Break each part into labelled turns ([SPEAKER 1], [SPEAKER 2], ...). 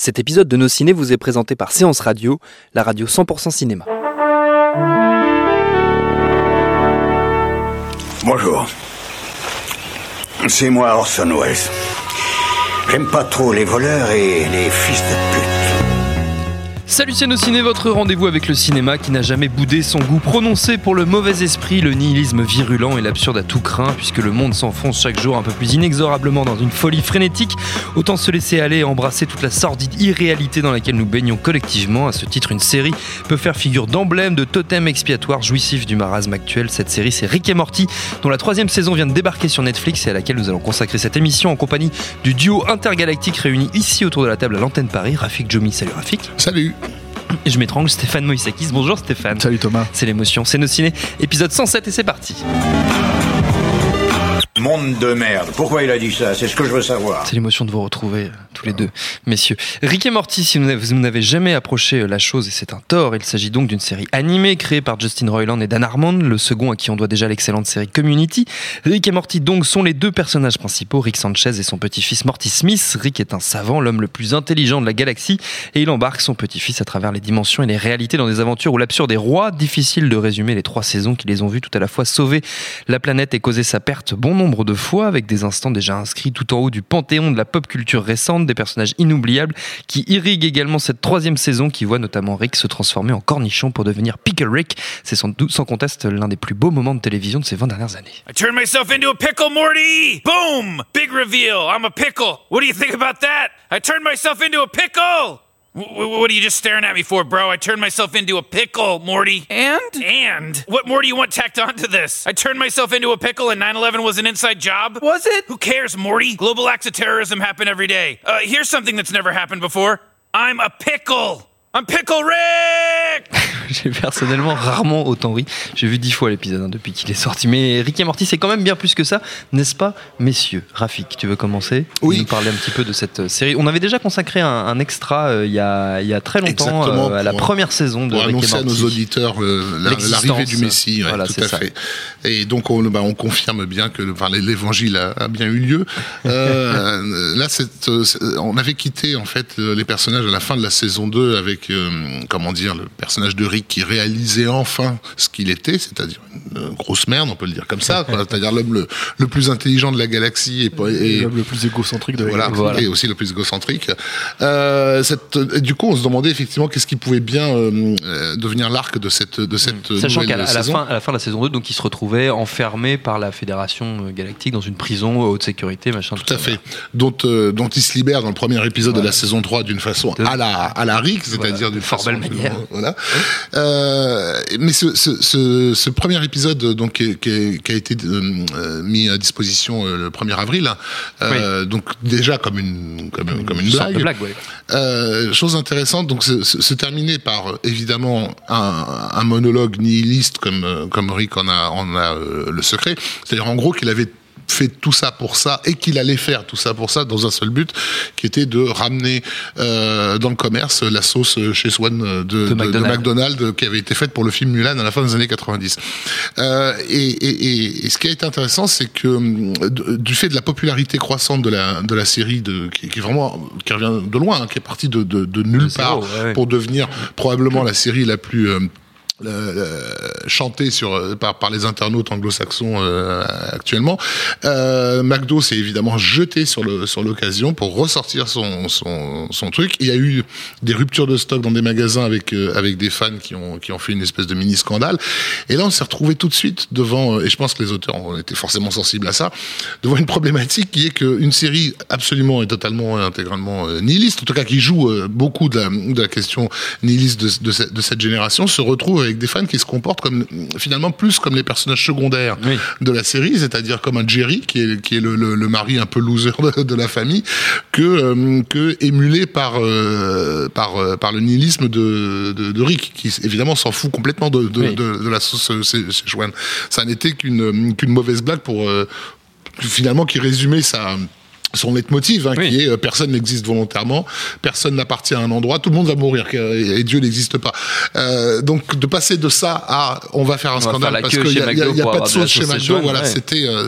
[SPEAKER 1] Cet épisode de Nos Ciné vous est présenté par Séance Radio, la radio 100% cinéma.
[SPEAKER 2] Bonjour. C'est moi Orson Welles. J'aime pas trop les voleurs et les fils de pute.
[SPEAKER 1] Salut Nos Ciné, votre rendez-vous avec le cinéma qui n'a jamais boudé son goût prononcé pour le mauvais esprit, le nihilisme virulent et l'absurde à tout craint, puisque le monde s'enfonce chaque jour un peu plus inexorablement dans une folie frénétique. Autant se laisser aller et embrasser toute la sordide irréalité dans laquelle nous baignons collectivement. À ce titre, une série peut faire figure d'emblème, de totem expiatoire jouissif du marasme actuel. Cette série, c'est Rick et Morty, dont la troisième saison vient de débarquer sur Netflix et à laquelle nous allons consacrer cette émission en compagnie du duo intergalactique réuni ici autour de la table à l'antenne Paris, Rafik Jomi. Salut Rafik.
[SPEAKER 3] Salut.
[SPEAKER 1] Et je m'étrangle Stéphane Moïsakis. Bonjour Stéphane.
[SPEAKER 3] Salut Thomas.
[SPEAKER 1] C'est l'émotion, c'est nos ciné. Épisode 107 et c'est parti.
[SPEAKER 2] Monde de merde. Pourquoi il a dit ça? C'est ce que je veux savoir.
[SPEAKER 1] C'est l'émotion de vous retrouver euh, tous les deux, messieurs. Rick et Morty, si vous n'avez- jamais approché euh, la chose, et c'est un tort, il s'agit donc d'une série animée créée par Justin Roiland et Dan Harmon, le second à qui on doit déjà l'excellente série Community. Rick et Morty donc sont les deux personnages principaux, Rick Sanchez et son petit-fils Morty Smith. Rick est un savant, l'homme le plus intelligent de la galaxie, et il embarque son petit-fils à travers les dimensions et les réalités dans des aventures où l'absurde est roi. Difficile de résumer les trois saisons qui les ont vus tout à la fois sauver la planète et causer sa perte bon nombre de fois, avec des instants déjà inscrits tout en haut du panthéon de la pop culture récente, des personnages inoubliables qui irriguent également cette troisième saison qui voit notamment Rick se transformer en cornichon pour devenir Pickle Rick. C'est sans, sans conteste l'un des plus beaux moments de télévision de ces 20 dernières années.
[SPEAKER 4] I turned myself into a pickle, Morty! Boom! Big reveal. I'm a pickle. What do you think about that? I turned myself into a pickle! W- what are you just staring at me for, bro? I turned myself into a pickle, Morty. And? And? What more do you want tacked onto this? I turned myself into a pickle and 9 11 was an inside job? Was it? Who cares, Morty? Global acts of terrorism happen every day. Uh, here's something that's never happened before I'm a pickle! I'm Pickle Rick!
[SPEAKER 1] J'ai personnellement rarement autant ri. J'ai vu dix fois l'épisode hein, depuis qu'il est sorti. Mais Rick et Morty, c'est quand même bien plus que ça, n'est-ce pas, messieurs? Rafik, tu veux commencer?
[SPEAKER 3] Oui.
[SPEAKER 1] Nous parler un petit peu de cette euh, série. On avait déjà consacré un, un extra euh, il, y a, il y a très longtemps euh, à la première saison de
[SPEAKER 3] Pour
[SPEAKER 1] Rick et
[SPEAKER 3] annoncer à
[SPEAKER 1] Morty.
[SPEAKER 3] nos auditeurs euh, l'arrivée du Messie, ouais,
[SPEAKER 1] Voilà,
[SPEAKER 3] tout à
[SPEAKER 1] ça.
[SPEAKER 3] fait. Et donc on, bah, on confirme bien que enfin, l'évangile a, a bien eu lieu. Là, cette, on avait quitté en fait les personnages à la fin de la saison 2 avec comment dire le personnage de Rick qui réalisait enfin ce qu'il était, c'est-à-dire une grosse merde, on peut le dire comme ça, c'est-à-dire l'homme le, le plus intelligent de la galaxie et,
[SPEAKER 5] L'homme le plus égocentrique de la
[SPEAKER 3] voilà,
[SPEAKER 5] galaxie.
[SPEAKER 3] et aussi le plus égocentrique. Euh, cette, du coup, on se demandait effectivement qu'est-ce qui pouvait bien euh, euh, devenir l'arc de cette de cette
[SPEAKER 1] Sachant
[SPEAKER 3] nouvelle
[SPEAKER 1] qu'à la, fin, à la fin de la saison 2, donc il se retrouvait enfermé par la Fédération Galactique dans une prison haute sécurité, machin.
[SPEAKER 3] Tout à fait. Dont, euh, dont il se libère dans le premier épisode de la saison 3 d'une façon à la, à la Rick, c'est-à-dire
[SPEAKER 1] Voilà,
[SPEAKER 3] d'une
[SPEAKER 1] fort
[SPEAKER 3] façon.
[SPEAKER 1] belle manière.
[SPEAKER 3] Voilà. Euh, mais ce, ce, ce, ce premier épisode donc, qui, qui- qui a été euh, mis à disposition euh, le 1er avril, euh, donc déjà comme une, comme, comme une,
[SPEAKER 1] sorte
[SPEAKER 3] blague.
[SPEAKER 1] de blague, ouais.
[SPEAKER 3] Chose intéressante, donc se, terminer par évidemment un, un monologue nihiliste comme comme Rick en a en a le secret, c'est-à-dire en gros qu'il avait fait tout ça pour ça et qu'il allait faire tout ça pour ça dans un seul but qui était de ramener euh, dans le commerce la sauce chez Swan de, de, de
[SPEAKER 1] McDonald's.
[SPEAKER 3] McDonald's qui avait été faite pour le film Mulan à la fin des années 90. Euh, et, et, et, et ce qui a été intéressant, c'est que hum, du fait de la popularité croissante de la de la série, de, qui, qui vraiment qui revient de loin, hein, qui est partie de, de, de nulle
[SPEAKER 1] zéro,
[SPEAKER 3] part
[SPEAKER 1] ouais, ouais.
[SPEAKER 3] pour devenir probablement la série la plus euh, chanté euh, par, les internautes anglo-saxons euh, actuellement. Euh, McDo s'est évidemment jeté sur l'occasion pour ressortir son, truc. Il y a eu des ruptures de stock dans des magasins avec des fans qui ont fait une espèce de mini scandale. Et là, on s'est retrouvé tout de suite devant et je pense que les auteurs ont été forcément sensibles à ça, devant une problématique qui est qu'une série absolument et totalement intégralement nihiliste, en tout cas qui joue beaucoup de la, question nihiliste de, de cette génération, se retrouve avec des fans qui se comportent comme finalement plus comme les personnages secondaires
[SPEAKER 1] Oui.
[SPEAKER 3] de la série, c'est-à-dire comme un Jerry qui est qui est le, le, le mari un peu loser de, de la famille, que euh, que émulé par euh, par euh, par le nihilisme de, de, de Rick, qui évidemment s'en fout complètement de de,
[SPEAKER 1] Oui.
[SPEAKER 3] de, de la sauce euh, Szechuan. Ça n'était qu'une qu'une mauvaise blague pour finalement qui résumait sa son leitmotiv, hein,
[SPEAKER 1] Oui.
[SPEAKER 3] qui est euh, personne n'existe volontairement, personne n'appartient à un endroit, tout le monde va mourir et, et Dieu n'existe pas. Euh, donc de passer de ça à on va faire un
[SPEAKER 1] On
[SPEAKER 3] scandale
[SPEAKER 1] faire
[SPEAKER 3] parce qu'il
[SPEAKER 1] chez
[SPEAKER 3] y a, y a- y pas de sauce chez McDo, voilà,
[SPEAKER 1] ouais.
[SPEAKER 3] c'était euh,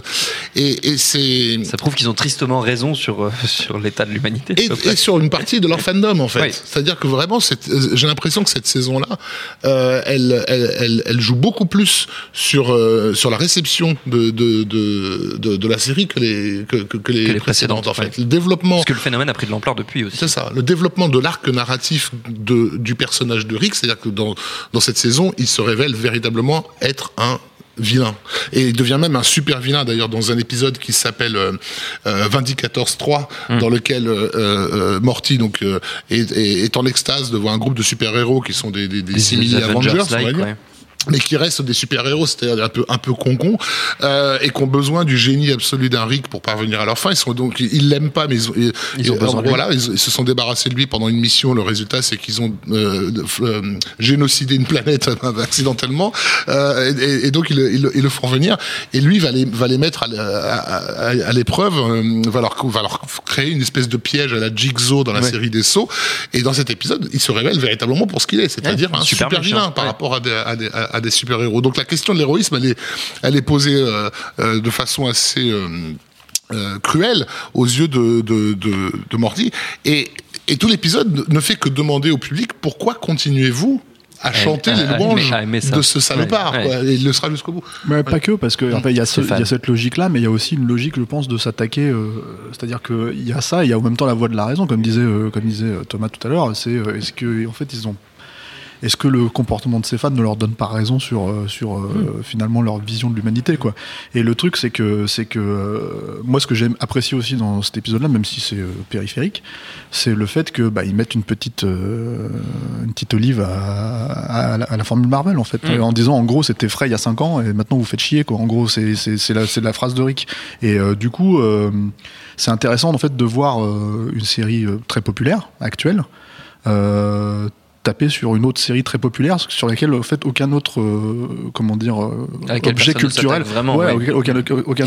[SPEAKER 3] et, et c'est
[SPEAKER 1] Ça prouve qu'ils ont tristement raison sur, euh, sur l'état de l'humanité.
[SPEAKER 3] et, et sur une partie de leur fandom en fait.
[SPEAKER 1] Oui.
[SPEAKER 3] C'est-à-dire que vraiment, euh, j'ai l'impression que cette saison-là, elle, elle, elle, elle joue beaucoup plus sur euh, sur la réception de de, de, de, de la série que les que, que, que les,
[SPEAKER 1] Que les
[SPEAKER 3] précédentes, en fait.
[SPEAKER 1] ouais.
[SPEAKER 3] Le développement
[SPEAKER 1] Parce que le phénomène a pris de l'ampleur depuis aussi.
[SPEAKER 3] c'est ça, le développement de l'arc narratif de, du personnage de Rick, c'est-à-dire que dans, dans cette saison, il se révèle véritablement être un vilain. Et il devient même un super vilain, d'ailleurs, dans un épisode qui s'appelle euh, euh, Vindicator 3, dans lequel euh, euh, Morty donc, euh, est, en extase devant un groupe de super-héros qui sont des, des, des
[SPEAKER 1] Les
[SPEAKER 3] simili Avengers, on va
[SPEAKER 1] Avengers-like,
[SPEAKER 3] dire
[SPEAKER 1] ouais.
[SPEAKER 3] Mais qui restent des super-héros, c'est-à-dire un peu un peu concon, euh, et qui ont besoin du génie absolu d'un Rick pour parvenir à leur fin. Ils sont donc ils l'aiment pas, mais ils ont, ils,
[SPEAKER 1] Ils ont besoin de lui.
[SPEAKER 3] voilà, ils, ils se sont débarrassés de lui pendant une mission. Le résultat, c'est qu'ils ont euh, euh, génocidé une planète accidentellement, euh, et, et donc ils, le- ils, le- font venir. Et lui va les va les mettre à, l- à, à- à l'épreuve, euh, va leur va leur créer une espèce de piège à la Jigsaw dans la
[SPEAKER 1] Ouais.
[SPEAKER 3] série des sauts. Et dans cet épisode, il se révèle véritablement pour ce qu'il est, c'est-à-dire
[SPEAKER 1] Ouais,
[SPEAKER 3] un
[SPEAKER 1] super
[SPEAKER 3] super,
[SPEAKER 1] méchant,
[SPEAKER 3] vilain par
[SPEAKER 1] ouais.
[SPEAKER 3] rapport à des, à des, à- des super-héros. Donc la question de l'héroïsme, elle est, elle est posée euh, euh, de façon assez euh, euh, cruelle aux yeux de, de, de, de Morty. Et, et tout l'épisode ne fait que demander au public pourquoi continuez-vous à chanter les louanges de ce salopard.
[SPEAKER 1] Ouais,
[SPEAKER 3] quoi. Et il le sera jusqu'au bout.
[SPEAKER 5] Mais pas que, parce que en fait, il y, a ce-
[SPEAKER 1] Stéphane.
[SPEAKER 5] il y a cette logique-là, mais il y a aussi une logique, je pense, de s'attaquer. euh, C'est-à-dire qu'il y a ça, et il y a en même temps la voie de la raison, comme disait, euh, comme disait euh, Thomas tout à l'heure. C'est euh, est-ce que, en fait, ils ont. Est-ce que le comportement de ces fans ne leur donne pas raison sur, euh, sur euh, finalement leur vision de l'humanité quoi? Et le truc c'est que c'est que euh, moi ce que j'aime apprécier aussi dans cet épisode-là, même si c'est euh, périphérique, c'est le fait que bah, ils mettent une petite euh, une petite olive à, à la, à la formule Marvel en fait, en disant en gros c'était frais il y a 5 ans et maintenant vous faites chier quoi. En gros c'est c'est c'est la c'est la phrase de Rick. Et euh, du coup euh, c'est intéressant en fait de voir euh, une série très populaire actuelle. Euh, taper sur une autre série très populaire sur laquelle en fait aucun autre euh, comment dire euh, objet culturel
[SPEAKER 1] s'attaque vraiment,
[SPEAKER 5] ouais,
[SPEAKER 1] ouais.
[SPEAKER 5] aucun,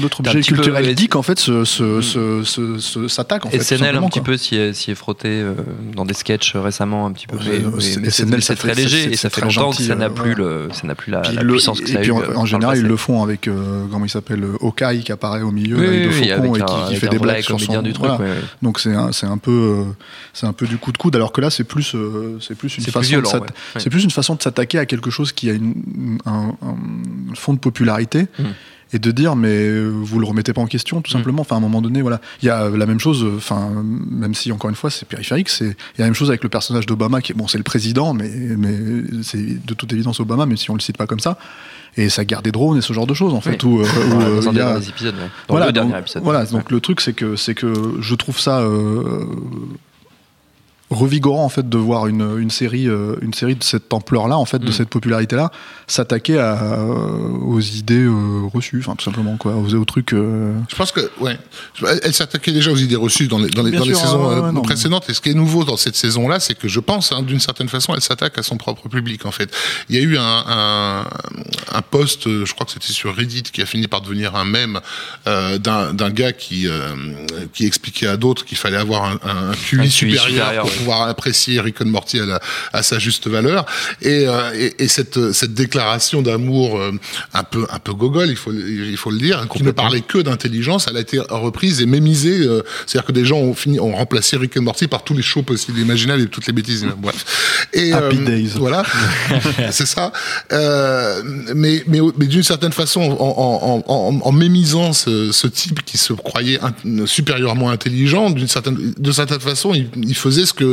[SPEAKER 5] autre objet
[SPEAKER 1] peu-
[SPEAKER 5] culturel geek en fait se, se, se, se- se- s'attaque en fait tout
[SPEAKER 1] SNL un petit peu s'y est, est frotté euh, dans des sketchs récemment un petit peu. Mais, mais-
[SPEAKER 5] c'est-
[SPEAKER 1] très léger
[SPEAKER 5] c'est-
[SPEAKER 1] et ça fait
[SPEAKER 5] très
[SPEAKER 1] longtemps
[SPEAKER 5] gentil,
[SPEAKER 1] que ça n'a plus le, ça n'a plus la, puissance que ça a
[SPEAKER 5] puis
[SPEAKER 1] eu.
[SPEAKER 5] en, en général, ils le font avec comment il s'appelle Hawkeye qui apparaît au milieu,
[SPEAKER 1] oui,
[SPEAKER 5] faucon et qui, fait des blagues sur son
[SPEAKER 1] du truc.
[SPEAKER 5] Donc c'est un, peu c'est un peu du coup de coude alors que là c'est plus c'est plus une façon
[SPEAKER 1] ouais.
[SPEAKER 5] C'est plus une façon de s'attaquer à quelque chose qui a une, un, un fond de popularité.
[SPEAKER 1] Mm.
[SPEAKER 5] Et de dire mais vous le remettez pas en question tout
[SPEAKER 1] Mm.
[SPEAKER 5] simplement. Enfin à un moment donné voilà il y a la même chose. Enfin même si encore une fois c'est périphérique, c'est il y a la même chose avec le personnage d'Obama qui est bon c'est le président mais mais c'est de toute évidence Obama même si on le cite pas comme ça. Et sa guerre des drones et ce genre de choses en fait où, euh, où, euh, il y a-
[SPEAKER 1] derniers épisodes, ouais. Dans
[SPEAKER 5] voilà,
[SPEAKER 1] le dernier
[SPEAKER 5] donc,
[SPEAKER 1] épisode.
[SPEAKER 5] Voilà,
[SPEAKER 1] Ouais.
[SPEAKER 5] donc le truc c'est que c'est que je trouve ça euh, revigorant en fait de voir une, une série euh, une série de cette ampleur là en fait de
[SPEAKER 1] Mm.
[SPEAKER 5] cette popularité là s'attaquer à, euh, aux idées euh, reçues enfin tout simplement quoi aux, aux trucs euh,
[SPEAKER 3] Je pense que, ouais. Elle, elle s'attaquait déjà aux idées reçues dans les, dans les, dans les saisons euh,
[SPEAKER 5] non,
[SPEAKER 3] précédentes. Et ce qui est nouveau dans cette saison-là, c'est que je pense, hein, d'une certaine façon, elle s'attaque à son propre public, en fait. Il y a eu un, un, un post, je crois que c'était sur Reddit, qui a fini par devenir un mème euh, d'un d'un gars qui, euh, qui expliquait à d'autres qu'il fallait avoir un, un, un QI
[SPEAKER 1] Un QI
[SPEAKER 3] supérieur,
[SPEAKER 1] supérieur,
[SPEAKER 3] pour
[SPEAKER 1] ouais.
[SPEAKER 3] Pouvoir apprécier Rick and Morty à, la- à sa juste valeur. Et, euh, et, et cette, cette déclaration d'amour euh, un peu un peu gogol, il faut il faut le dire, qui ne parlait que d'intelligence, elle a été reprise et mémisée. euh, C'est-à-dire que des gens ont fini ont remplacé Rick and Morty par tous les shows possibles, imaginables et toutes les bêtises. Bref. Et
[SPEAKER 5] Happy Days.
[SPEAKER 3] Voilà, c'est ça. Mais mais mais d'une certaine façon, en, en, en, en mémisant ce, ce type qui se croyait supérieurement intelligent, d'une certaine de certaine façon, il, il faisait ce que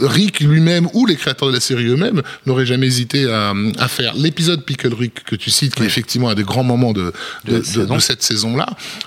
[SPEAKER 3] Rick lui-même ou les créateurs de la série eux-mêmes n'auraient jamais hésité à, à faire. L'épisode Pickle Rick que tu cites, qui est effectivement un des grands moments de, de,
[SPEAKER 1] De la
[SPEAKER 3] de-
[SPEAKER 1] saison.
[SPEAKER 3] de cette saison-là,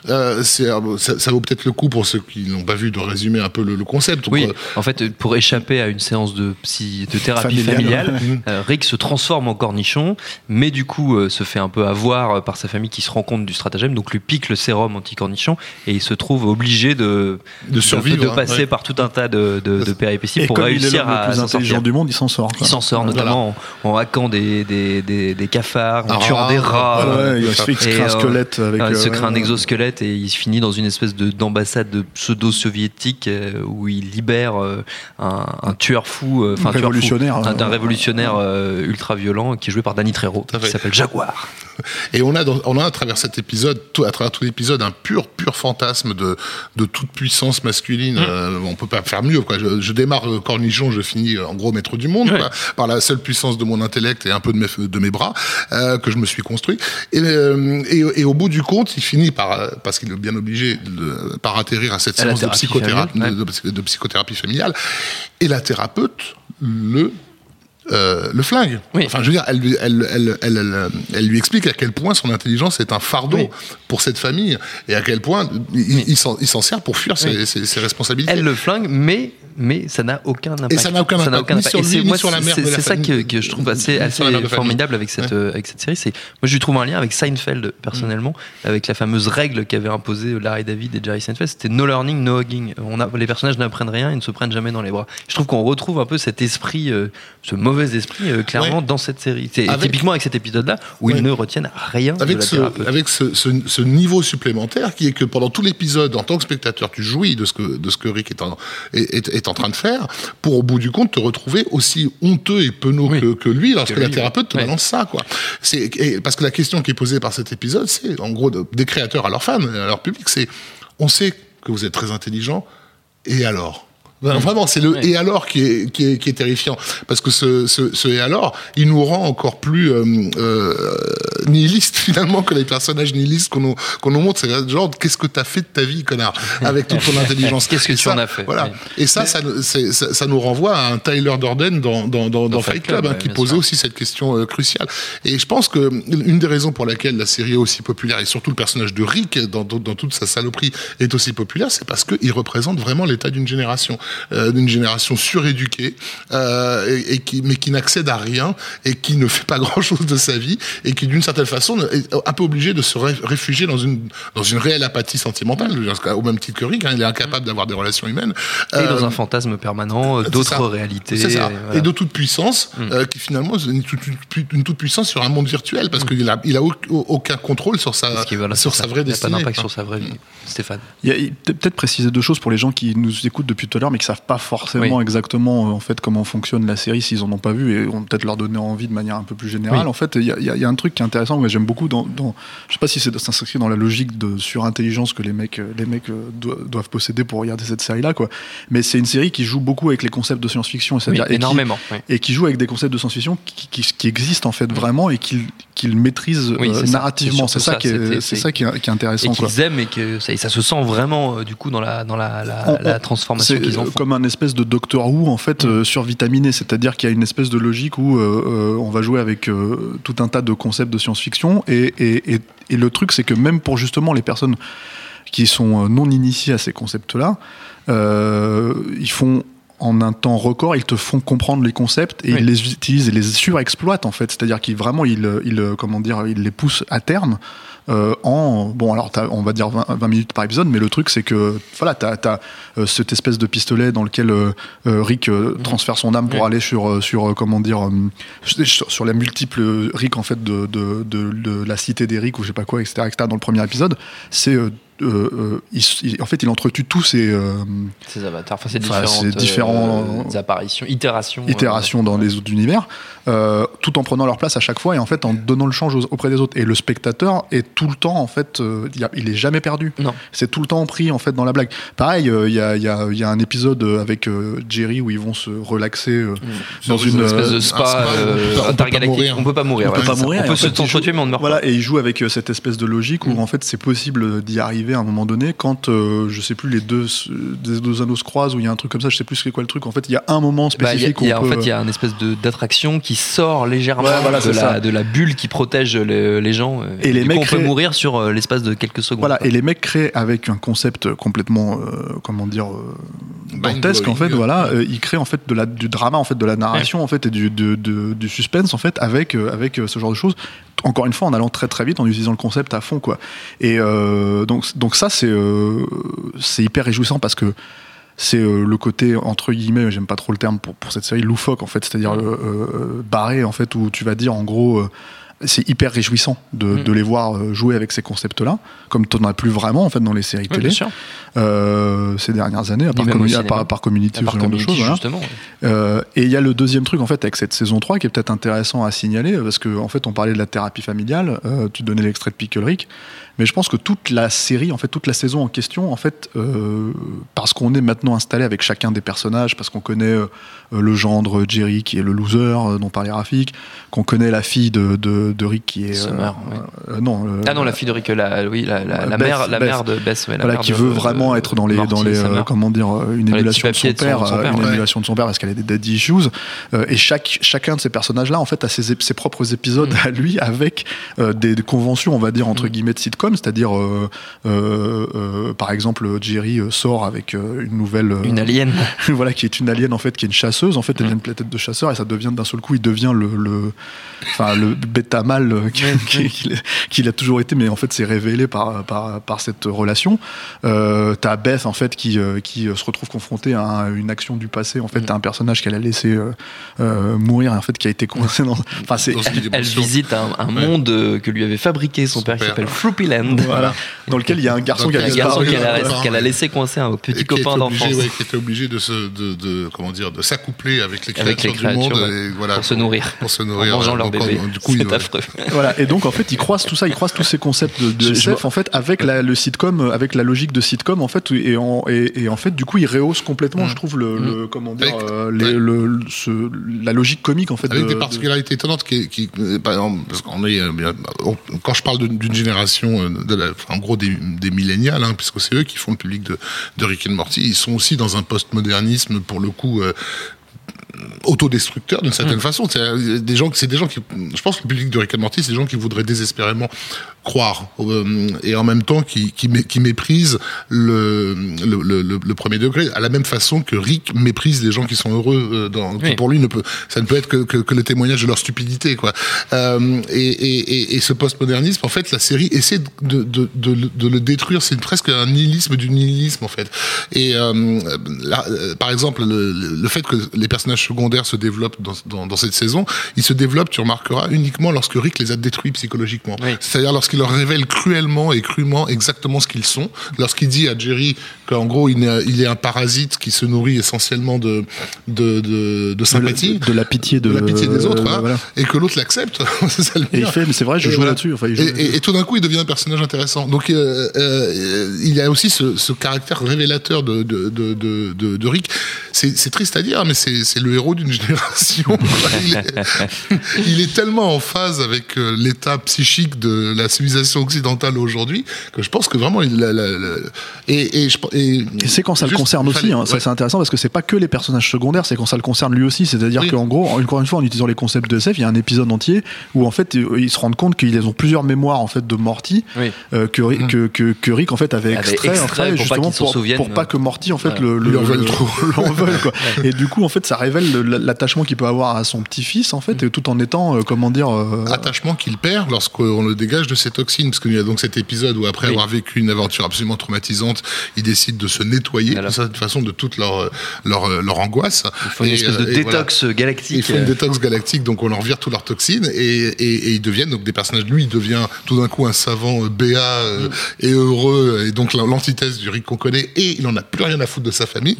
[SPEAKER 3] euh, euh, ça, ça vaut peut-être le coup pour ceux qui n'ont pas vu de résumer un peu le, le concept.
[SPEAKER 1] Oui,
[SPEAKER 3] euh,
[SPEAKER 1] en fait, pour échapper à une séance de, psy, de thérapie
[SPEAKER 5] Familiale.
[SPEAKER 1] familiale, euh, Rick se transforme en cornichon, mais du coup euh, se fait un peu avoir par sa famille qui se rend compte du stratagème, donc lui pique le sérum anti-cornichon et il se trouve obligé de,
[SPEAKER 3] De survivre,
[SPEAKER 1] de,
[SPEAKER 3] hein,
[SPEAKER 1] passer
[SPEAKER 3] ouais.
[SPEAKER 1] par tout un tas de, de- de péripéties
[SPEAKER 5] Et
[SPEAKER 1] pour
[SPEAKER 5] est
[SPEAKER 1] réussir à
[SPEAKER 5] le plus intelligent du monde, il s'en sort. quoi.
[SPEAKER 1] Il s'en sort notamment en, en hackant des, des, des, des cafards, en
[SPEAKER 3] Ah,
[SPEAKER 1] tuant des rats.
[SPEAKER 5] Ouais, il se crée un
[SPEAKER 1] euh,
[SPEAKER 5] squelette avec.
[SPEAKER 1] Il se
[SPEAKER 5] euh,
[SPEAKER 1] crée un exosquelette et il se finit dans une espèce de- d'ambassade de, pseudo-soviétique euh, où il libère euh, un, un tueur fou, euh, enfin un tueur fou,
[SPEAKER 5] Révolutionnaire,
[SPEAKER 1] un,
[SPEAKER 5] euh,
[SPEAKER 1] un révolutionnaire euh, ultra violent qui est joué par Danny Trejo, qui
[SPEAKER 3] fait.
[SPEAKER 1] s'appelle Jaguar.
[SPEAKER 3] Et on a, dans- on a à travers cet épisode, tout, à travers tout l'épisode, un pur, pur fantasme de, de toute puissance masculine.
[SPEAKER 1] Mm.
[SPEAKER 3] Euh, on peut pas faire mieux. Quoi. Je, je démarre euh, je finis euh, en gros maître du monde,
[SPEAKER 1] Ouais.
[SPEAKER 3] par la seule puissance de mon intellect et un peu de mes, de mes bras euh, que je me suis construit. Et, euh, et, et au bout du compte, il finit par, parce qu'il est bien obligé, de, par atterrir à cette
[SPEAKER 1] À
[SPEAKER 3] séance psychothérapie, de psychothérapie familiale. Et la thérapeute le euh, le flingue.
[SPEAKER 1] Oui.
[SPEAKER 3] Enfin, je veux dire, elle, lui- elle, elle, elle, elle, elle lui explique à quel point son intelligence est un fardeau
[SPEAKER 1] Oui.
[SPEAKER 3] pour cette famille et à quel point il, s'en il s'en sert pour fuir ses,
[SPEAKER 1] Oui.
[SPEAKER 3] ses- ses responsabilités.
[SPEAKER 1] Elle le flingue, mais, mais ça n'a aucun impact.
[SPEAKER 3] Et ça n'a aucun impact, ni sur lui,
[SPEAKER 1] moi,
[SPEAKER 3] sur la mère
[SPEAKER 1] c'est ça que, je trouve assez, formidable avec cette, euh, avec cette série. C'est moi, je lui trouve un lien avec Seinfeld personnellement, avec la fameuse règle qu'avaient imposée Larry David et Jerry Seinfeld. C'était no learning, no hugging. On a, les personnages n'apprennent rien, ils ne se prennent jamais dans les bras. Je trouve qu'on retrouve un peu cet esprit, euh, ce mauvais esprit, euh, clairement,
[SPEAKER 3] Ouais.
[SPEAKER 1] dans cette série. C'est
[SPEAKER 3] Avec-
[SPEAKER 1] typiquement avec cet épisode-là où
[SPEAKER 3] Ouais.
[SPEAKER 1] ils ne retiennent rien de
[SPEAKER 3] avec
[SPEAKER 1] la
[SPEAKER 3] ce,
[SPEAKER 1] thérapeute.
[SPEAKER 3] avec ce, ce, ce niveau supplémentaire qui est que pendant tout l'épisode, en tant que spectateur, tu jouis de ce que, de ce que Rick est en, est, est- est en train de faire, pour au bout du compte te retrouver aussi honteux et penaud
[SPEAKER 1] Oui.
[SPEAKER 3] que, que lui lorsque
[SPEAKER 1] Que
[SPEAKER 3] la thérapeute te
[SPEAKER 1] ouais.
[SPEAKER 3] balance ça. Quoi. C'est, et parce que la question qui est posée par cet épisode, c'est en gros de- des créateurs à leurs fans, à leur public, c'est on sait que vous êtes très intelligent, et alors? Ben, Vraiment, c'est le
[SPEAKER 1] Ouais.
[SPEAKER 3] et alors qui est, qui est, qui est terrifiant. Parce que ce, ce, ce et alors, il nous rend encore plus euh, euh, nihiliste finalement que les personnages nihilistes qu'on nous, qu'on nous montre. C'est genre, qu'est-ce que t'as fait de ta vie, connard, avec toute ton intelligence?
[SPEAKER 1] Qu'est-ce que tu
[SPEAKER 3] ça,
[SPEAKER 1] en as fait?
[SPEAKER 3] Voilà. Et ça, ça, ça, ça nous renvoie à un Tyler Durden dans, dans, dans, dans
[SPEAKER 1] Fight
[SPEAKER 3] Club, hein, qui posait aussi cette question euh, cruciale. Et je pense que une des raisons pour laquelle la série est aussi populaire, et surtout le personnage de Rick dans, dans, dans toute sa saloperie est aussi populaire, c'est parce qu'il représente vraiment l'état d'une génération, euh, d'une génération suréduquée, euh, et, et qui, mais qui n'accède à rien et qui ne fait pas grand-chose de sa vie et qui d'une certaine façon est un peu obligé de se ré- réfugier dans une dans une réelle apathie sentimentale, au même titre que Rick, hein, il est incapable d'avoir des relations humaines.
[SPEAKER 1] Et dans
[SPEAKER 3] Euh,
[SPEAKER 1] un fantasme permanent, euh, d'autres réalités.
[SPEAKER 3] C'est ça.
[SPEAKER 1] et voilà.
[SPEAKER 3] Et de toute puissance, euh, qui finalement est une, toute- une- toute puissance sur un monde virtuel, parce qu'il a, il a au- aucun contrôle sur sa,
[SPEAKER 1] voilà,
[SPEAKER 3] sur sa
[SPEAKER 1] ça.
[SPEAKER 3] vraie
[SPEAKER 1] Il n'y a pas
[SPEAKER 3] destinée.
[SPEAKER 1] d'impact sur sa vraie vie. Stéphane.
[SPEAKER 5] Il il- peut- peut-être préciser deux choses pour les gens qui nous écoutent depuis tout à l'heure, mais qui savent pas forcément
[SPEAKER 1] Oui.
[SPEAKER 5] exactement euh, en fait comment fonctionne la série s'ils en ont pas vu et on peut-être leur donner envie de manière un peu plus générale.
[SPEAKER 1] Oui.
[SPEAKER 5] En fait, il y a, il y a- il y a un truc qui est intéressant que j'aime beaucoup dans, dans- je sais pas si c'est ça s'inscrit dans la logique de surintelligence que les mecs euh, les mecs euh, do- doivent posséder pour regarder cette série là quoi. Mais c'est une série qui joue beaucoup avec les concepts de science-fiction,
[SPEAKER 1] Oui,
[SPEAKER 5] et
[SPEAKER 1] énormément.
[SPEAKER 5] et qui joue avec des concepts de science-fiction qui, qui, qui existent en fait vraiment et qu'ils maîtrisent euh, narrativement.
[SPEAKER 1] C'est
[SPEAKER 5] ça, qui est,
[SPEAKER 1] c'est
[SPEAKER 5] ça qui est, qui est
[SPEAKER 1] Et
[SPEAKER 5] intéressant. quoi.
[SPEAKER 1] qu'ils aiment et que ça, et ça se sent vraiment euh, du coup dans la, dans la, la,
[SPEAKER 5] On-
[SPEAKER 1] la
[SPEAKER 5] on-
[SPEAKER 1] transformation qu'ils en
[SPEAKER 5] comme un espèce de Doctor Who en fait euh, survitaminé, c'est-à-dire qu'il y a une espèce de logique où euh, euh, on va jouer avec tout un tas de concepts de science-fiction et, et, et, et le truc c'est que même pour justement les personnes qui sont non initiées à ces concepts-là, euh, ils font en un temps record, ils te font comprendre les concepts et
[SPEAKER 1] Oui.
[SPEAKER 5] ils les utilisent et les surexploitent en fait, c'est-à-dire qu'ils vraiment ils, ils comment dire ils les poussent à terme. Euh, en bon alors t'as- on va dire 20, 20 minutes par épisode mais le truc c'est que voilà t'as as, cette espèce de pistolet dans lequel euh, euh, Rick euh, transfère son âme pour
[SPEAKER 1] Oui.
[SPEAKER 5] aller sur euh, sur euh, comment dire euh, sur, sur la multiple Rick en fait de, de, de, de la cité des Rick ou je sais pas quoi etc, etc dans le premier épisode c'est euh, euh, il, il- en fait il entretue tous ces euh,
[SPEAKER 1] Ces avatars, enfin,
[SPEAKER 5] Enfin,
[SPEAKER 1] différentes
[SPEAKER 5] ces différents-
[SPEAKER 1] euh, apparitions, itérations. euh,
[SPEAKER 5] itérations dans les autres univers, euh, tout en prenant leur place à chaque fois et en fait en donnant le change auprès des autres. Et le spectateur est tout le temps en fait, euh, il a- il est jamais perdu.
[SPEAKER 1] Non.
[SPEAKER 5] C'est tout le temps pris en fait dans la blague. Pareil, euh, il y, a, il y, a, il y a un épisode avec euh, Jerry où ils vont se relaxer euh, dans une
[SPEAKER 3] une
[SPEAKER 1] espèce de
[SPEAKER 3] un
[SPEAKER 1] spa
[SPEAKER 3] spa,
[SPEAKER 1] euh,
[SPEAKER 3] on peut pas
[SPEAKER 1] intergalactique.
[SPEAKER 3] mourir.
[SPEAKER 1] On peut pas mourir.
[SPEAKER 5] on peut
[SPEAKER 1] ouais,
[SPEAKER 5] pas mourir.
[SPEAKER 1] On peut se s'entretuer, mais on ne meurt
[SPEAKER 5] Voilà,
[SPEAKER 1] pas.
[SPEAKER 5] et il joue avec cette espèce de logique où
[SPEAKER 1] Mm.
[SPEAKER 5] en fait c'est possible d'y arriver arriver à un moment donné quand euh, je sais plus les deux des deux anneaux se croisent ou il y a un truc comme ça, je sais plus c'est quoi le truc. En fait, il y a un moment
[SPEAKER 1] Bah, il y a-
[SPEAKER 5] spécifique
[SPEAKER 1] il y a-
[SPEAKER 5] où
[SPEAKER 1] en
[SPEAKER 5] on
[SPEAKER 1] fait,
[SPEAKER 5] peut-
[SPEAKER 1] il y a une espèce de- d'attraction qui sort légèrement
[SPEAKER 5] Ouais, voilà,
[SPEAKER 1] de, la,
[SPEAKER 5] ça.
[SPEAKER 1] de la bulle qui protège le- les gens. euh,
[SPEAKER 5] Et les
[SPEAKER 1] du
[SPEAKER 5] mecs
[SPEAKER 1] coup, on peut
[SPEAKER 5] créent-
[SPEAKER 1] mourir sur euh, l'espace de quelques secondes.
[SPEAKER 5] Voilà, et les mecs créent avec un concept complètement, euh, comment dire, euh, dantesque en fait. Voilà, euh, ils créent en fait de la, du drama en fait, de la narration en fait et du, de- de- du suspense en fait avec euh, avec ce genre de choses. Encore une fois, en allant très très vite, en utilisant le concept à fond quoi. Et euh, donc donc ça c'est euh, c'est hyper réjouissant parce que c'est euh, le côté entre guillemets, j'aime pas trop le terme pour, pour cette série loufoque en fait, c'est-à-dire euh, euh, barré en fait où tu vas dire en gros. C'est hyper réjouissant de,
[SPEAKER 1] Mm.
[SPEAKER 5] de les voir euh, jouer avec ces concepts-là, comme tu n'en as plus vraiment en fait dans les séries
[SPEAKER 1] Oui,
[SPEAKER 5] télé
[SPEAKER 1] bien sûr.
[SPEAKER 5] euh, ces dernières années, à part,
[SPEAKER 1] même au
[SPEAKER 5] Commu- à part, Community
[SPEAKER 1] À
[SPEAKER 5] ce genre de choses. voilà.
[SPEAKER 1] justement. ouais.
[SPEAKER 5] Euh, et il y a le deuxième truc en fait avec cette saison 3 qui est peut-être intéressant à signaler parce que en fait on parlait de la thérapie familiale, euh, tu donnais l'extrait de Pickle Rick, mais je pense que toute la série, en fait toute la saison en question, en fait euh, parce qu'on est maintenant installé avec chacun des personnages, parce qu'on connaît le gendre Jerry qui est le loser dont parlait Rafik, qu'on connaît la fille de, de, de Rick qui est euh,
[SPEAKER 1] Summer, oui.
[SPEAKER 5] euh, non euh,
[SPEAKER 1] Ah non, la fille de Rick, la, oui, la, la, la
[SPEAKER 5] Beth,
[SPEAKER 1] mère, la
[SPEAKER 5] Beth.
[SPEAKER 1] mère de Bess, ouais,
[SPEAKER 5] voilà, qui
[SPEAKER 1] de-
[SPEAKER 5] veut vraiment être dans les, dans les, euh, comment dire, euh, une émulation de son père,
[SPEAKER 1] de son
[SPEAKER 5] euh,
[SPEAKER 1] père,
[SPEAKER 5] une
[SPEAKER 3] ouais.
[SPEAKER 5] émulation de son père parce qu'elle a des daddy issues. Euh, et chaque, chacun de ces personnages-là, en fait, a ses, ses propres épisodes
[SPEAKER 1] Mm.
[SPEAKER 5] à lui avec euh, des, des conventions, on va dire, entre guillemets, de sitcom, c'est-à-dire, euh, euh, euh, par exemple, Jerry euh, sort avec euh, une nouvelle. euh,
[SPEAKER 1] Une alien.
[SPEAKER 5] voilà, qui est une alien en fait, qui est une chasseuse. En fait, elle
[SPEAKER 1] Mm.
[SPEAKER 5] vient de la tête de chasseur et ça devient d'un seul coup, il devient le, le, enfin, le bêta mâle euh, qui- qui- qu'il qu'il a toujours été, mais en fait, c'est révélé par, par, par cette relation. Euh, T'as Beth en fait qui, euh, qui euh, se retrouve confrontée à une action du passé. En fait,
[SPEAKER 1] Mm.
[SPEAKER 5] t'as un personnage qu'elle a laissé euh, euh, mourir en fait qui a été coincé dans. Enfin, c'est
[SPEAKER 1] Elle, elle visite un, un
[SPEAKER 3] Ouais.
[SPEAKER 1] monde que lui avait fabriqué son,
[SPEAKER 3] Son
[SPEAKER 1] père, qui s'appelle Floopyland.
[SPEAKER 5] voilà, dans lequel il y a un garçon
[SPEAKER 1] qu'elle a, qu'elle a laissé coincer un
[SPEAKER 3] Et
[SPEAKER 1] petit copain d'enfance
[SPEAKER 3] ouais, qui était obligé de se, de, de- comment dire, de s'accoupler avec les
[SPEAKER 1] Avec les
[SPEAKER 3] créatures du monde,
[SPEAKER 1] créatures, ouais.
[SPEAKER 3] et voilà,
[SPEAKER 1] pour se nourrir.
[SPEAKER 3] pour se
[SPEAKER 1] en
[SPEAKER 3] nourrir,
[SPEAKER 1] mangeant leur bébé.
[SPEAKER 3] Du coup, il,
[SPEAKER 1] affreux.
[SPEAKER 5] Voilà, et donc en fait, ils croisent tout ça, ils croisent tous ces concepts de, de
[SPEAKER 1] je
[SPEAKER 5] SF en fait avec la, le sitcom, avec la logique de sitcom en fait, et en, et, et en fait, du coup, ils rehaussent complètement,
[SPEAKER 3] Mm.
[SPEAKER 5] je trouve, le, le- comment dire,
[SPEAKER 3] Avec-
[SPEAKER 5] euh, les-
[SPEAKER 3] ouais.
[SPEAKER 5] le, le- ce- la logique comique en fait.
[SPEAKER 3] avec
[SPEAKER 5] de-
[SPEAKER 3] des
[SPEAKER 5] de-
[SPEAKER 3] particularités étonnantes qui, qui euh, par exemple, parce qu'on est, euh, quand je parle d'une génération, de la, enfin, en gros des, des millénials, hein, puisque c'est eux qui font le public de, de Rick and Morty, ils sont aussi dans un postmodernisme pour le coup. euh, autodestructeur d'une certaine façon. C'est euh, des gens c'est des gens qui je pense que le public de Rick and Morty c'est des gens qui voudraient désespérément croire euh, et en même temps qui qui, mé- qui méprisent le le, le le- le premier degré à la même façon que Rick méprise les gens qui sont heureux euh, dans qui pour lui ne peut ça ne peut être que, que, que le témoignage de leur stupidité quoi. Euh, et, et, ce postmodernisme en fait la série essaie de de, de, le- de le détruire. C'est presque un nihilisme du nihilisme en fait. Et là, par exemple le, le- le fait que les personnages secondaires se développent dans, dans, dans cette saison ils se développent tu remarqueras uniquement lorsque Rick les a détruits psychologiquement
[SPEAKER 1] Oui.
[SPEAKER 3] c'est-à-dire lorsqu'il leur révèle cruellement et crûment exactement ce qu'ils sont lorsqu'il dit à Jerry qu'en gros il est, il est un parasite qui se nourrit essentiellement de de, de, de sympathie
[SPEAKER 5] de la pitié de,
[SPEAKER 3] de la pitié des autres,
[SPEAKER 5] euh,
[SPEAKER 3] hein,
[SPEAKER 5] voilà.
[SPEAKER 3] et que l'autre l'accepte. le
[SPEAKER 5] Et il fait, mais c'est vrai, je
[SPEAKER 3] Et
[SPEAKER 5] joue
[SPEAKER 3] voilà.
[SPEAKER 5] là-dessus. Enfin,
[SPEAKER 3] Et,
[SPEAKER 5] là-dessus.
[SPEAKER 3] et- et tout d'un coup, il devient un personnage intéressant. Donc, euh, euh, il y a aussi ce, ce caractère révélateur de, de, de, de, de- de Rick. C'est triste à dire, mais c'est c'est le héros d'une génération. il, est, il est tellement en phase avec euh, l'état psychique de la civilisation occidentale aujourd'hui que je pense que vraiment, il la, la- la- et, et, je- et,
[SPEAKER 5] Et c'est quand ça le concerne aussi,
[SPEAKER 3] fallait-
[SPEAKER 5] hein, ça c'est intéressant parce que c'est pas que les personnages secondaires, c'est quand ça le concerne lui aussi. C'est-à-dire
[SPEAKER 3] Oui.
[SPEAKER 5] qu'en gros, encore une fois, en utilisant les concepts de SF, il y a un épisode entier où en fait ils se rendent compte qu'ils ont plusieurs mémoires en fait de Morty
[SPEAKER 1] Oui.
[SPEAKER 5] euh, que, Rick- que, que, que Rick en fait avait extrait, en
[SPEAKER 1] extrait
[SPEAKER 5] fait,
[SPEAKER 1] pour pas
[SPEAKER 5] justement
[SPEAKER 1] s'en
[SPEAKER 5] pour, pas que Morty en fait le, le. Et du coup en fait ça révèle l'attachement qu'il peut avoir à son petit-fils en fait, et tout en étant euh, comment dire euh,
[SPEAKER 3] attachement qu'il perd lorsqu'on le dégage de ses toxines. Parce qu'il y a donc cet épisode où, après
[SPEAKER 1] Oui.
[SPEAKER 3] avoir vécu une aventure absolument traumatisante, ils décident de se nettoyer
[SPEAKER 1] Voilà.
[SPEAKER 3] de cette façon de toute leur, leur, leur angoisse.
[SPEAKER 1] Il faut une
[SPEAKER 3] Et,
[SPEAKER 1] espèce de
[SPEAKER 3] euh, voilà.
[SPEAKER 1] détox galactique.
[SPEAKER 3] Ils font une détox galactique, donc on leur vire toutes leurs toxines et, et, et ils deviennent donc des personnages. Lui, il devient tout d'un coup un savant euh, béat euh, et heureux, et donc l'antithèse du Rick qu'on connaît, et il en a plus rien à foutre de sa famille.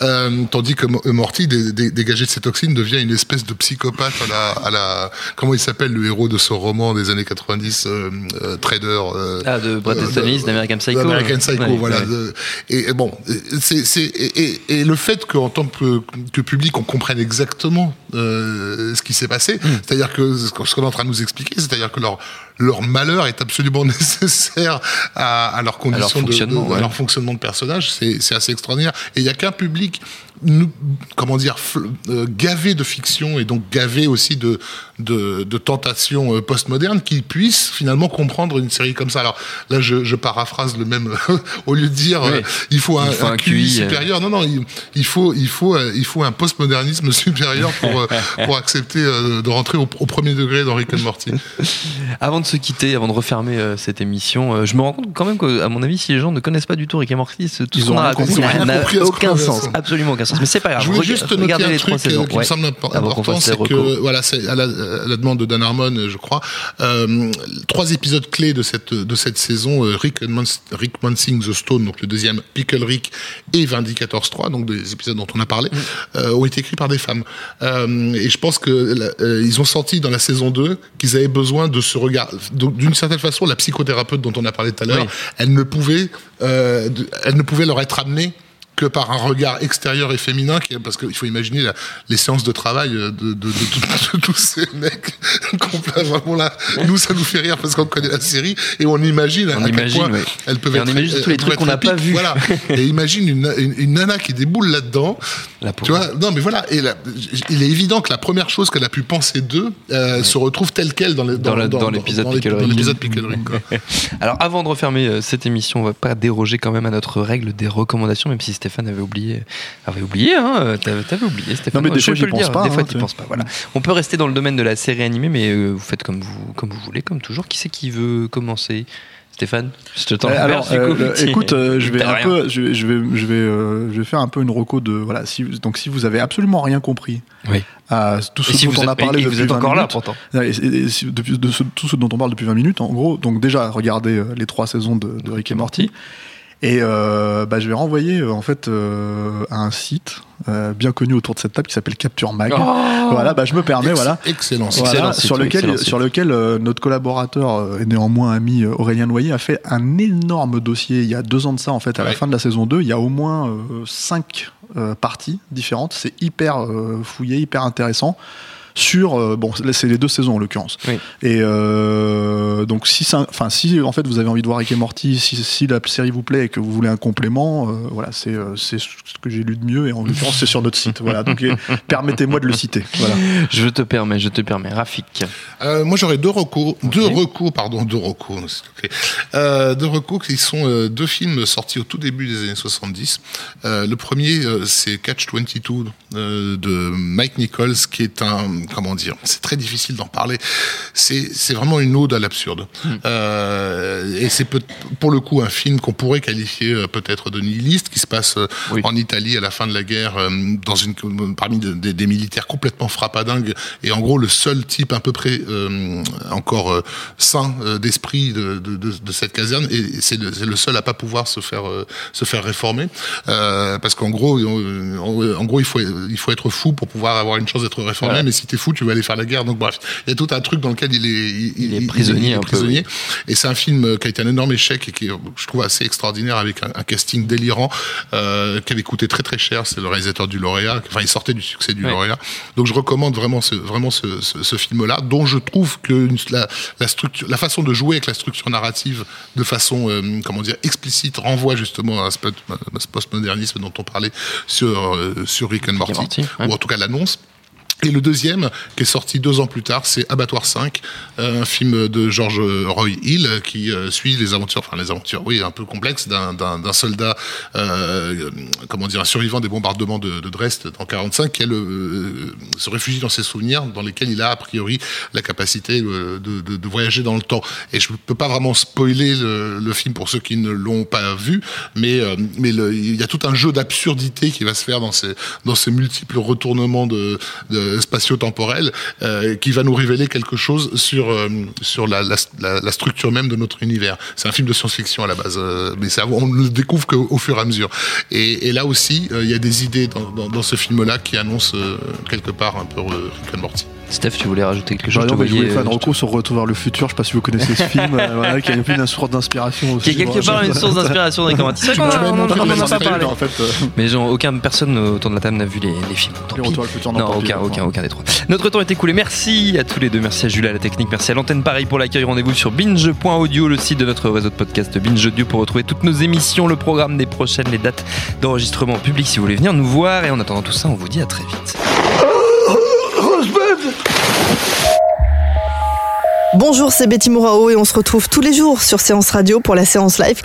[SPEAKER 3] Euh, tandis que Mo- Morty, dé- dé- dégagé de ses toxines, devient une espèce de psychopathe à la, à la comment il s'appelle le héros de ce roman des années 90, euh, euh, Trader. euh,
[SPEAKER 1] Ah, de
[SPEAKER 3] euh,
[SPEAKER 1] Easton Ellis,
[SPEAKER 3] de-
[SPEAKER 1] d'American Psycho.
[SPEAKER 3] d'American Psycho,
[SPEAKER 1] Ouais,
[SPEAKER 3] voilà.
[SPEAKER 1] ouais.
[SPEAKER 3] de- et, bon, c'est, c'est, et, le fait qu'en tant que, que public, on comprenne exactement ce qui s'est passé,
[SPEAKER 1] Hmm.
[SPEAKER 3] c'est-à-dire que ce qu'on est en train de nous expliquer, c'est-à-dire que leur, leur malheur est absolument nécessaire à, de-
[SPEAKER 1] fonctionnement,
[SPEAKER 3] de, à
[SPEAKER 1] ouais.
[SPEAKER 3] leur fonctionnement de personnage. C'est c'est assez extraordinaire. Et il n'y a qu'un public, comment dire, fl- euh, gavé de fiction et donc gavé aussi de, de, de tentations euh, postmodernes qui puisse finalement comprendre une série comme ça. Alors là, je, je paraphrase le même, au lieu de dire
[SPEAKER 1] Oui.
[SPEAKER 3] euh, il faut un,
[SPEAKER 1] Il faut
[SPEAKER 3] un
[SPEAKER 1] un
[SPEAKER 3] QI,
[SPEAKER 1] QI, euh.
[SPEAKER 3] supérieur. Non, non, il, il faut, il faut, euh, il faut un postmodernisme supérieur pour, euh, pour accepter euh, de rentrer au, au premier degré dans Rick and Morty.
[SPEAKER 1] Avant de se quitter, avant de refermer euh, cette émission, euh, je me rends compte quand même qu'à mon avis, si les gens ne connaissent pas du tout Rick et Morty, tout
[SPEAKER 5] Ils
[SPEAKER 1] ce qu'on a raconté n'a aucun sens, absolument aucun sens. Mais c'est pas grave.
[SPEAKER 3] Je voulais juste noter un
[SPEAKER 1] les
[SPEAKER 3] truc
[SPEAKER 1] saisons.
[SPEAKER 3] euh, qui
[SPEAKER 1] Ouais.
[SPEAKER 3] me semble
[SPEAKER 1] qu'on
[SPEAKER 3] important, c'est que voilà, c'est à la, à la demande de Dan Harmon, je crois, euh, trois épisodes clés de cette de cette saison, euh, Rick, Rick Mansing the Stone, donc le deuxième, Pickle Rick et Vindicators 3, donc des épisodes dont on a parlé, euh, ont été écrits par des femmes. Euh, et je pense que la- euh, ils ont senti dans la saison 2 qu'ils avaient besoin de se regarder. Donc, D'une certaine façon, la psychothérapeute dont on a parlé tout à l'heure,
[SPEAKER 1] Oui.
[SPEAKER 3] elle ne pouvait, elle ne pouvait leur être amenée que par un regard extérieur et féminin, parce qu'il faut imaginer la- les séances de travail de, de, de, de- de tous ces mecs. vraiment là, nous ça nous fait rire parce qu'on connaît la série et on imagine
[SPEAKER 1] On
[SPEAKER 3] à quel
[SPEAKER 1] imagine,
[SPEAKER 3] point
[SPEAKER 1] ouais.
[SPEAKER 3] elles peuvent
[SPEAKER 1] Et on
[SPEAKER 3] être.
[SPEAKER 1] imagine tous les trucs qu'on n'a pas vus.
[SPEAKER 3] Voilà. Et imagine une, une, une nana qui déboule là-dedans. Tu vois, non mais voilà. Et il est évident que la première chose qu'elle a pu penser d'eux euh, se retrouve telle quelle dans le-
[SPEAKER 1] Dans
[SPEAKER 3] dans,
[SPEAKER 1] l'épisode. Alors avant de refermer euh, cette émission, on va pas déroger quand même à notre règle des recommandations, même si Stéphane avait oublié. Avait oublié, hein T'avais oublié, Stéphane.
[SPEAKER 5] Non, mais des fois, j'y
[SPEAKER 1] le
[SPEAKER 5] pense
[SPEAKER 1] dire,
[SPEAKER 5] pas,
[SPEAKER 1] Des
[SPEAKER 5] hein,
[SPEAKER 1] fois,
[SPEAKER 5] tu
[SPEAKER 1] penses pas. Voilà. On peut rester dans le domaine de la série animée, mais euh, vous faites comme vous, comme vous voulez, comme toujours. Qui c'est qui veut commencer? Stéphane, je te tends
[SPEAKER 5] Euh, alors,
[SPEAKER 1] coup,
[SPEAKER 5] euh, écoute, euh, je vais
[SPEAKER 1] t'as
[SPEAKER 5] un
[SPEAKER 1] rien.
[SPEAKER 5] peu, je vais, je vais, je vais, euh, je vais faire un peu une reco de voilà. Si, donc, si vous avez absolument rien compris
[SPEAKER 1] Oui.
[SPEAKER 5] à tout ce
[SPEAKER 1] Et si
[SPEAKER 5] dont
[SPEAKER 1] vous
[SPEAKER 5] on a parlé
[SPEAKER 1] et vous
[SPEAKER 5] depuis
[SPEAKER 1] êtes
[SPEAKER 5] 20
[SPEAKER 1] encore là
[SPEAKER 5] minutes,
[SPEAKER 1] pourtant.
[SPEAKER 5] et- et- si- depuis de tout ce dont on parle depuis 20 minutes, en gros, donc déjà regardez euh, les trois saisons de, de Rick et Morty. Et euh, bah, je vais renvoyer euh, en fait euh, à un site bien connu autour de cette table qui s'appelle Capture Mag.
[SPEAKER 1] Oh
[SPEAKER 5] voilà, bah, je me permets, voilà.
[SPEAKER 3] Excellent.
[SPEAKER 5] Voilà,
[SPEAKER 1] Excellent site,
[SPEAKER 5] sur lequel,
[SPEAKER 1] excellent
[SPEAKER 5] sur lequel notre collaborateur et néanmoins ami Aurélien Noyer a fait un énorme dossier il y a deux ans de ça en fait à la fin de la saison 2 il y a au moins cinq parties différentes c'est hyper fouillé hyper intéressant sur euh, bon là, c'est les deux saisons en l'occurrence
[SPEAKER 1] Oui.
[SPEAKER 5] et euh, donc si ça- enfin si en fait vous avez envie de voir Rick et Morty si, si la série vous plaît et que vous voulez un complément euh, voilà c'est c'est ce que j'ai lu de mieux et en l'occurrence c'est sur notre site voilà donc permettez-moi de le citer voilà
[SPEAKER 1] Je te permets, je te permets. Rafik.
[SPEAKER 3] Euh, moi, j'aurais deux recours, deux recours, pardon, deux recours. Euh, deux recours qui sont euh, deux films sortis au tout début des années 70. Euh, le premier, euh, c'est Catch 22 euh, de Mike Nichols, qui est un, comment dire, c'est très difficile d'en parler. C'est, vraiment une ode à l'absurde. Euh, et c'est pour le coup un film qu'on pourrait qualifier euh, peut-être de nihiliste, qui se passe
[SPEAKER 1] Oui.
[SPEAKER 3] en Italie à la fin de la guerre, dans une, parmi de- des- des militaires complètement frappadingues, et en gros le seul type à peu près encore sain d'esprit de, cette caserne, et c'est le, seul à pas pouvoir se faire se faire réformer, parce qu'en gros, en, en gros il faut il faut être fou pour pouvoir avoir une chance d'être réformé, mais si t'es fou, tu vas aller faire la guerre. Donc bref, il y a tout un truc dans lequel il est il,
[SPEAKER 1] Il est prisonnier peu,
[SPEAKER 3] prisonnier. Et c'est un film euh, qui a été un énorme échec et qui est, je trouve, assez extraordinaire avec un, un casting délirant euh, qui avait coûté très très cher. C'est le réalisateur du lauréat. Enfin, il sortait du succès du
[SPEAKER 1] Ouais.
[SPEAKER 3] lauréat. Donc, je recommande vraiment ce, vraiment ce, ce, ce film-là, dont je trouve que la, la structure, la façon de jouer avec la structure narrative de façon, euh, comment dire, explicite renvoie justement à ce, pot- à ce postmodernisme dont on parlait sur euh, sur Rick and Morty,
[SPEAKER 1] Ouais.
[SPEAKER 3] ou en tout cas l'annonce. Et le deuxième, qui est sorti deux ans plus tard, c'est Abattoir 5, euh, un film de George Roy Hill qui euh, suit les aventures, enfin les aventures, oui, un peu complexes d'un- soldat, euh, comment dire, un survivant des bombardements de, de Dresde en 45, qui euh, se réfugie dans ses souvenirs, dans lesquels il a a priori la capacité de, voyager dans le temps. Et je peux pas vraiment spoiler le, film pour ceux qui ne l'ont pas vu, mais il y a tout un jeu d'absurdité qui va se faire dans ces multiples retournements de spatio-temporels euh, qui va nous révéler quelque chose sur euh, sur la, structure même de notre univers. C'est un film de science-fiction à la base, euh, mais ça, on ne le découvre qu'au au fur et à mesure. Et, là aussi, euh, il y a des idées dans, dans, ce film-là qui annoncent euh, quelque part un peu euh, Rick and Morty.
[SPEAKER 1] Steph, tu voulais rajouter quelque chose? te
[SPEAKER 5] mais je voulais faire un
[SPEAKER 1] euh,
[SPEAKER 5] recours sur Retour vers le futur. Je sais pas si vous connaissez ce film, euh, voilà, qui a une source d'inspiration aussi.
[SPEAKER 1] Qui est quelque part une source d'inspiration dans les commentaires. C'est vrai qu'on a pas parlé.
[SPEAKER 5] en fait. euh,
[SPEAKER 1] Mais genre, aucune personne autour de la table n'a vu les, les films. Tant.
[SPEAKER 5] Retour vers le futur, non,
[SPEAKER 1] Non,
[SPEAKER 5] pis,
[SPEAKER 1] aucun,
[SPEAKER 5] d'accord.
[SPEAKER 1] aucun, aucun des trois. Notre temps est écoulé. Merci à tous les deux. Merci à Jules à la technique. Merci à l'antenne Paris pour l'accueil. Rendez-vous sur binge.audio, le site de notre réseau de podcast Binge Audio pour retrouver toutes nos émissions, le programme des prochaines, les dates d'enregistrement en public si vous voulez venir nous voir. Et en attendant tout ça, on vous dit à très vite.
[SPEAKER 6] Bonjour, c'est Betty Mourao et on se retrouve tous les jours sur Séance Radio pour la séance live.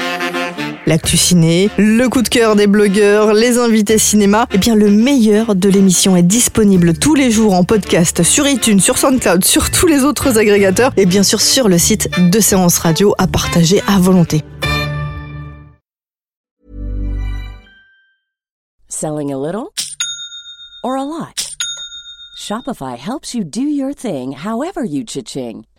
[SPEAKER 6] L'actu ciné, le coup de cœur des blogueurs, les invités cinéma, et bien le meilleur de l'émission est disponible tous les jours en podcast sur iTunes, sur SoundCloud, sur tous les autres agrégateurs et bien sûr sur le site de Séance Radio à partager à volonté.
[SPEAKER 7] Selling a little or a lot? Shopify helps you do your thing however you.